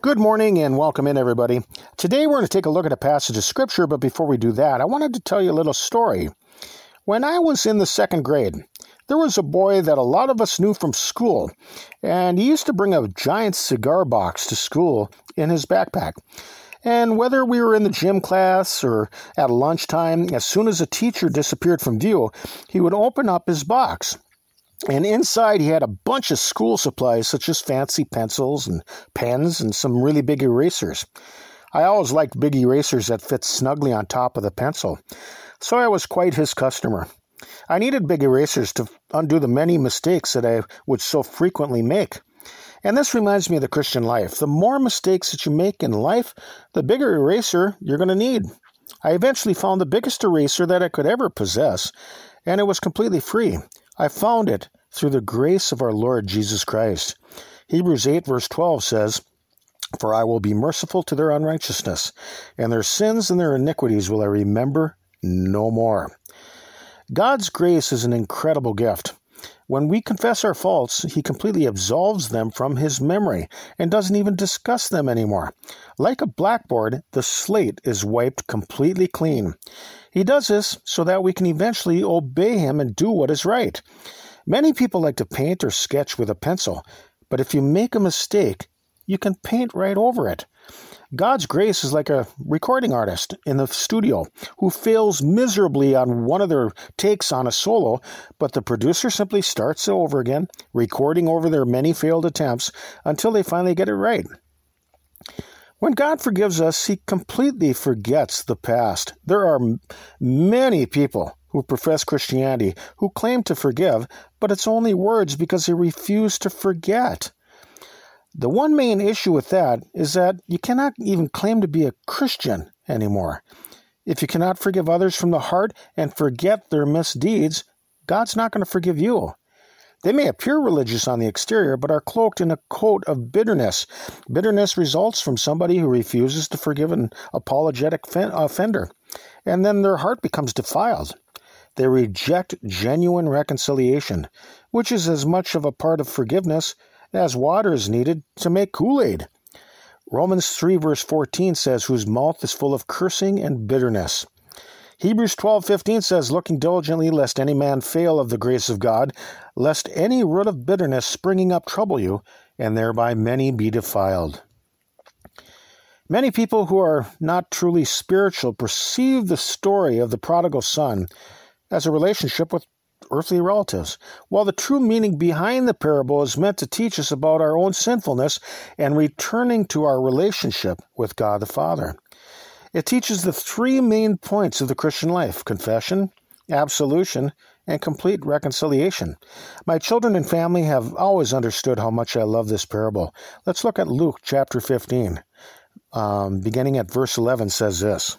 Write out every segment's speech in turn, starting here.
Good morning and welcome in, everybody. Today we're going to take a look at a passage of Scripture, but before we do that, I wanted to tell you a little story. When I was in the second grade, there was a boy that a lot of us knew from school, and he used to bring a giant cigar box to school in his backpack. And whether we were in the gym class or at lunchtime, as soon as a teacher disappeared from view, he would open up his box and inside, he had a bunch of school supplies, such as fancy pencils and pens and some really big erasers. I always liked big erasers that fit snugly on top of the pencil, so I was quite his customer. I needed big erasers to undo the many mistakes that I would so frequently make. And this reminds me of the Christian life. The more mistakes that you make in life, the bigger eraser you're going to need. I eventually found the biggest eraser that I could ever possess, and it was completely free. I found it through the grace of our Lord Jesus Christ. Hebrews 8, verse 12 says, For I will be merciful to their unrighteousness, and their sins and their iniquities will I remember no more. God's grace is an incredible gift. When we confess our faults, He completely absolves them from His memory and doesn't even discuss them anymore. Like a blackboard, the slate is wiped completely clean. He does this so that we can eventually obey Him and do what is right. Many people like to paint or sketch with a pencil, but if you make a mistake, you can paint right over it. God's grace is like a recording artist in the studio who fails miserably on one of their takes on a solo, but the producer simply starts over again, recording over their many failed attempts until they finally get it right. When God forgives us, He completely forgets the past. There are many people who profess Christianity who claim to forgive, but it's only words because they refuse to forget. The one main issue with that is that you cannot even claim to be a Christian anymore. If you cannot forgive others from the heart and forget their misdeeds, God's not going to forgive you. They may appear religious on the exterior, but are cloaked in a coat of bitterness. Bitterness results from somebody who refuses to forgive an apologetic offender, and then their heart becomes defiled. They reject genuine reconciliation, which is as much of a part of forgiveness as water is needed to make Kool Aid. Romans 3, verse 14 says, Whose mouth is full of cursing and bitterness. Hebrews 12:15 says, "Looking diligently lest any man fail of the grace of God, lest any root of bitterness springing up trouble you, and thereby many be defiled." Many people who are not truly spiritual perceive the story of the prodigal son as a relationship with earthly relatives, while the true meaning behind the parable is meant to teach us about our own sinfulness and returning to our relationship with God the Father. It teaches the three main points of the Christian life confession, absolution, and complete reconciliation. My children and family have always understood how much I love this parable. Let's look at Luke chapter 15. Um, beginning at verse 11 says this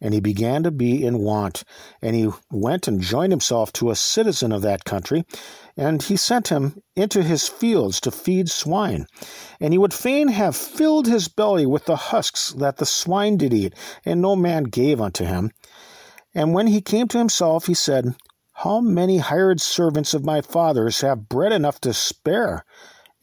and he began to be in want. And he went and joined himself to a citizen of that country, and he sent him into his fields to feed swine. And he would fain have filled his belly with the husks that the swine did eat, and no man gave unto him. And when he came to himself, he said, How many hired servants of my father's have bread enough to spare,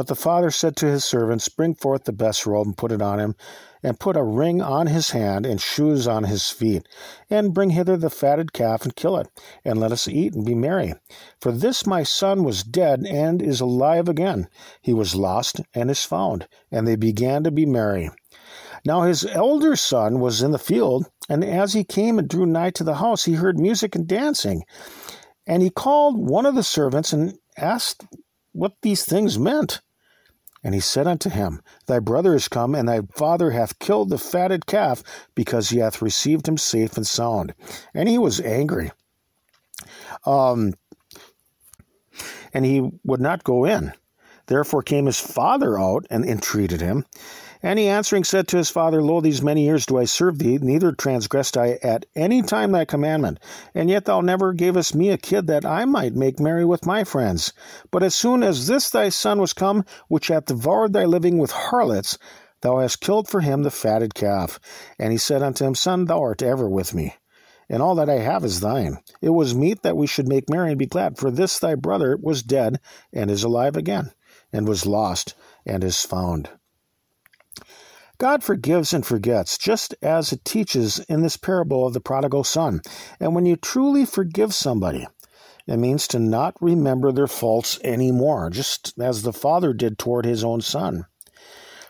But the father said to his servants, Bring forth the best robe and put it on him, and put a ring on his hand and shoes on his feet. And bring hither the fatted calf and kill it, and let us eat and be merry. For this my son was dead and is alive again. He was lost and is found. And they began to be merry. Now his elder son was in the field, and as he came and drew nigh to the house, he heard music and dancing. And he called one of the servants and asked what these things meant. And he said unto him, Thy brother is come, and thy father hath killed the fatted calf, because he hath received him safe and sound. And he was angry. Um, and he would not go in. Therefore came his father out and entreated him. And he answering said to his father, Lo, these many years do I serve thee, neither transgressed I at any time thy commandment. And yet thou never gavest me a kid that I might make merry with my friends. But as soon as this thy son was come, which hath devoured thy living with harlots, thou hast killed for him the fatted calf. And he said unto him, Son, thou art ever with me and all that I have is thine. It was meet that we should make merry and be glad, for this thy brother was dead and is alive again, and was lost and is found. God forgives and forgets, just as it teaches in this parable of the prodigal son. And when you truly forgive somebody, it means to not remember their faults anymore, just as the father did toward his own son.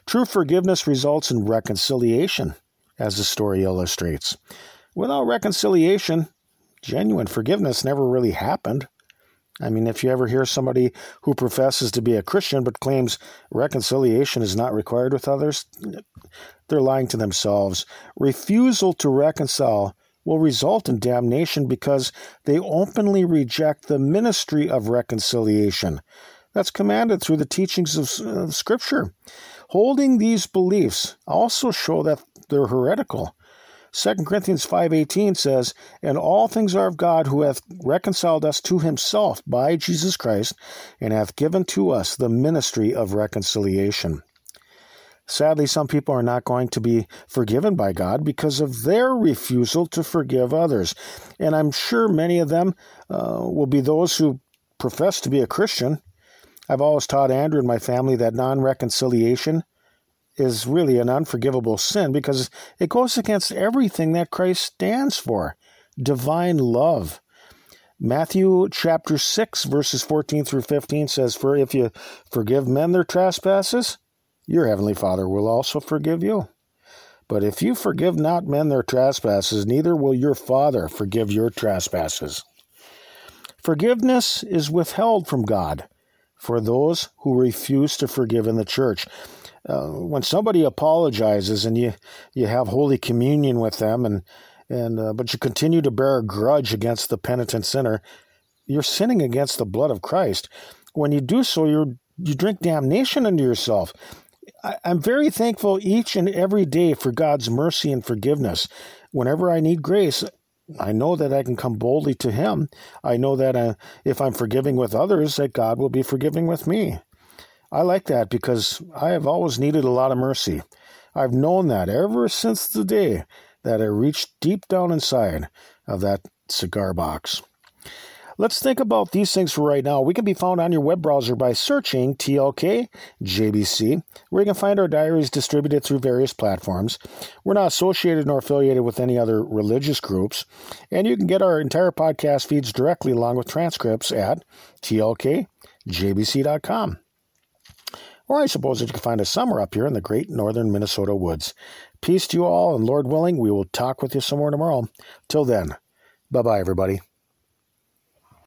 True forgiveness results in reconciliation, as the story illustrates. Without reconciliation, genuine forgiveness never really happened. I mean, if you ever hear somebody who professes to be a Christian but claims reconciliation is not required with others, they're lying to themselves. Refusal to reconcile will result in damnation because they openly reject the ministry of reconciliation that's commanded through the teachings of, Scripture. Holding these beliefs also show that they're heretical. 2 Corinthians 5:18 says, "And all things are of God who hath reconciled us to himself by Jesus Christ and hath given to us the ministry of reconciliation." Sadly, some people are not going to be forgiven by God because of their refusal to forgive others. And I'm sure many of them uh, will be those who profess to be a Christian. I've always taught Andrew and my family that non reconciliation is really an unforgivable sin because it goes against everything that Christ stands for divine love. Matthew chapter 6, verses 14 through 15 says, For if you forgive men their trespasses, your heavenly Father will also forgive you. But if you forgive not men their trespasses, neither will your Father forgive your trespasses. Forgiveness is withheld from God for those who refuse to forgive in the church uh, when somebody apologizes and you you have holy communion with them and and uh, but you continue to bear a grudge against the penitent sinner you're sinning against the blood of Christ when you do so you you drink damnation into yourself I, I'm very thankful each and every day for God's mercy and forgiveness whenever I need grace I know that I can come boldly to Him. I know that uh, if I'm forgiving with others, that God will be forgiving with me. I like that because I have always needed a lot of mercy. I've known that ever since the day that I reached deep down inside of that cigar box. Let's think about these things for right now. We can be found on your web browser by searching TLK JBC, where you can find our diaries distributed through various platforms. We're not associated nor affiliated with any other religious groups, and you can get our entire podcast feeds directly along with transcripts at tlkjbc.com. Or I suppose that you can find us somewhere up here in the great northern Minnesota woods. Peace to you all, and Lord willing, we will talk with you some more tomorrow. Till then, bye bye, everybody.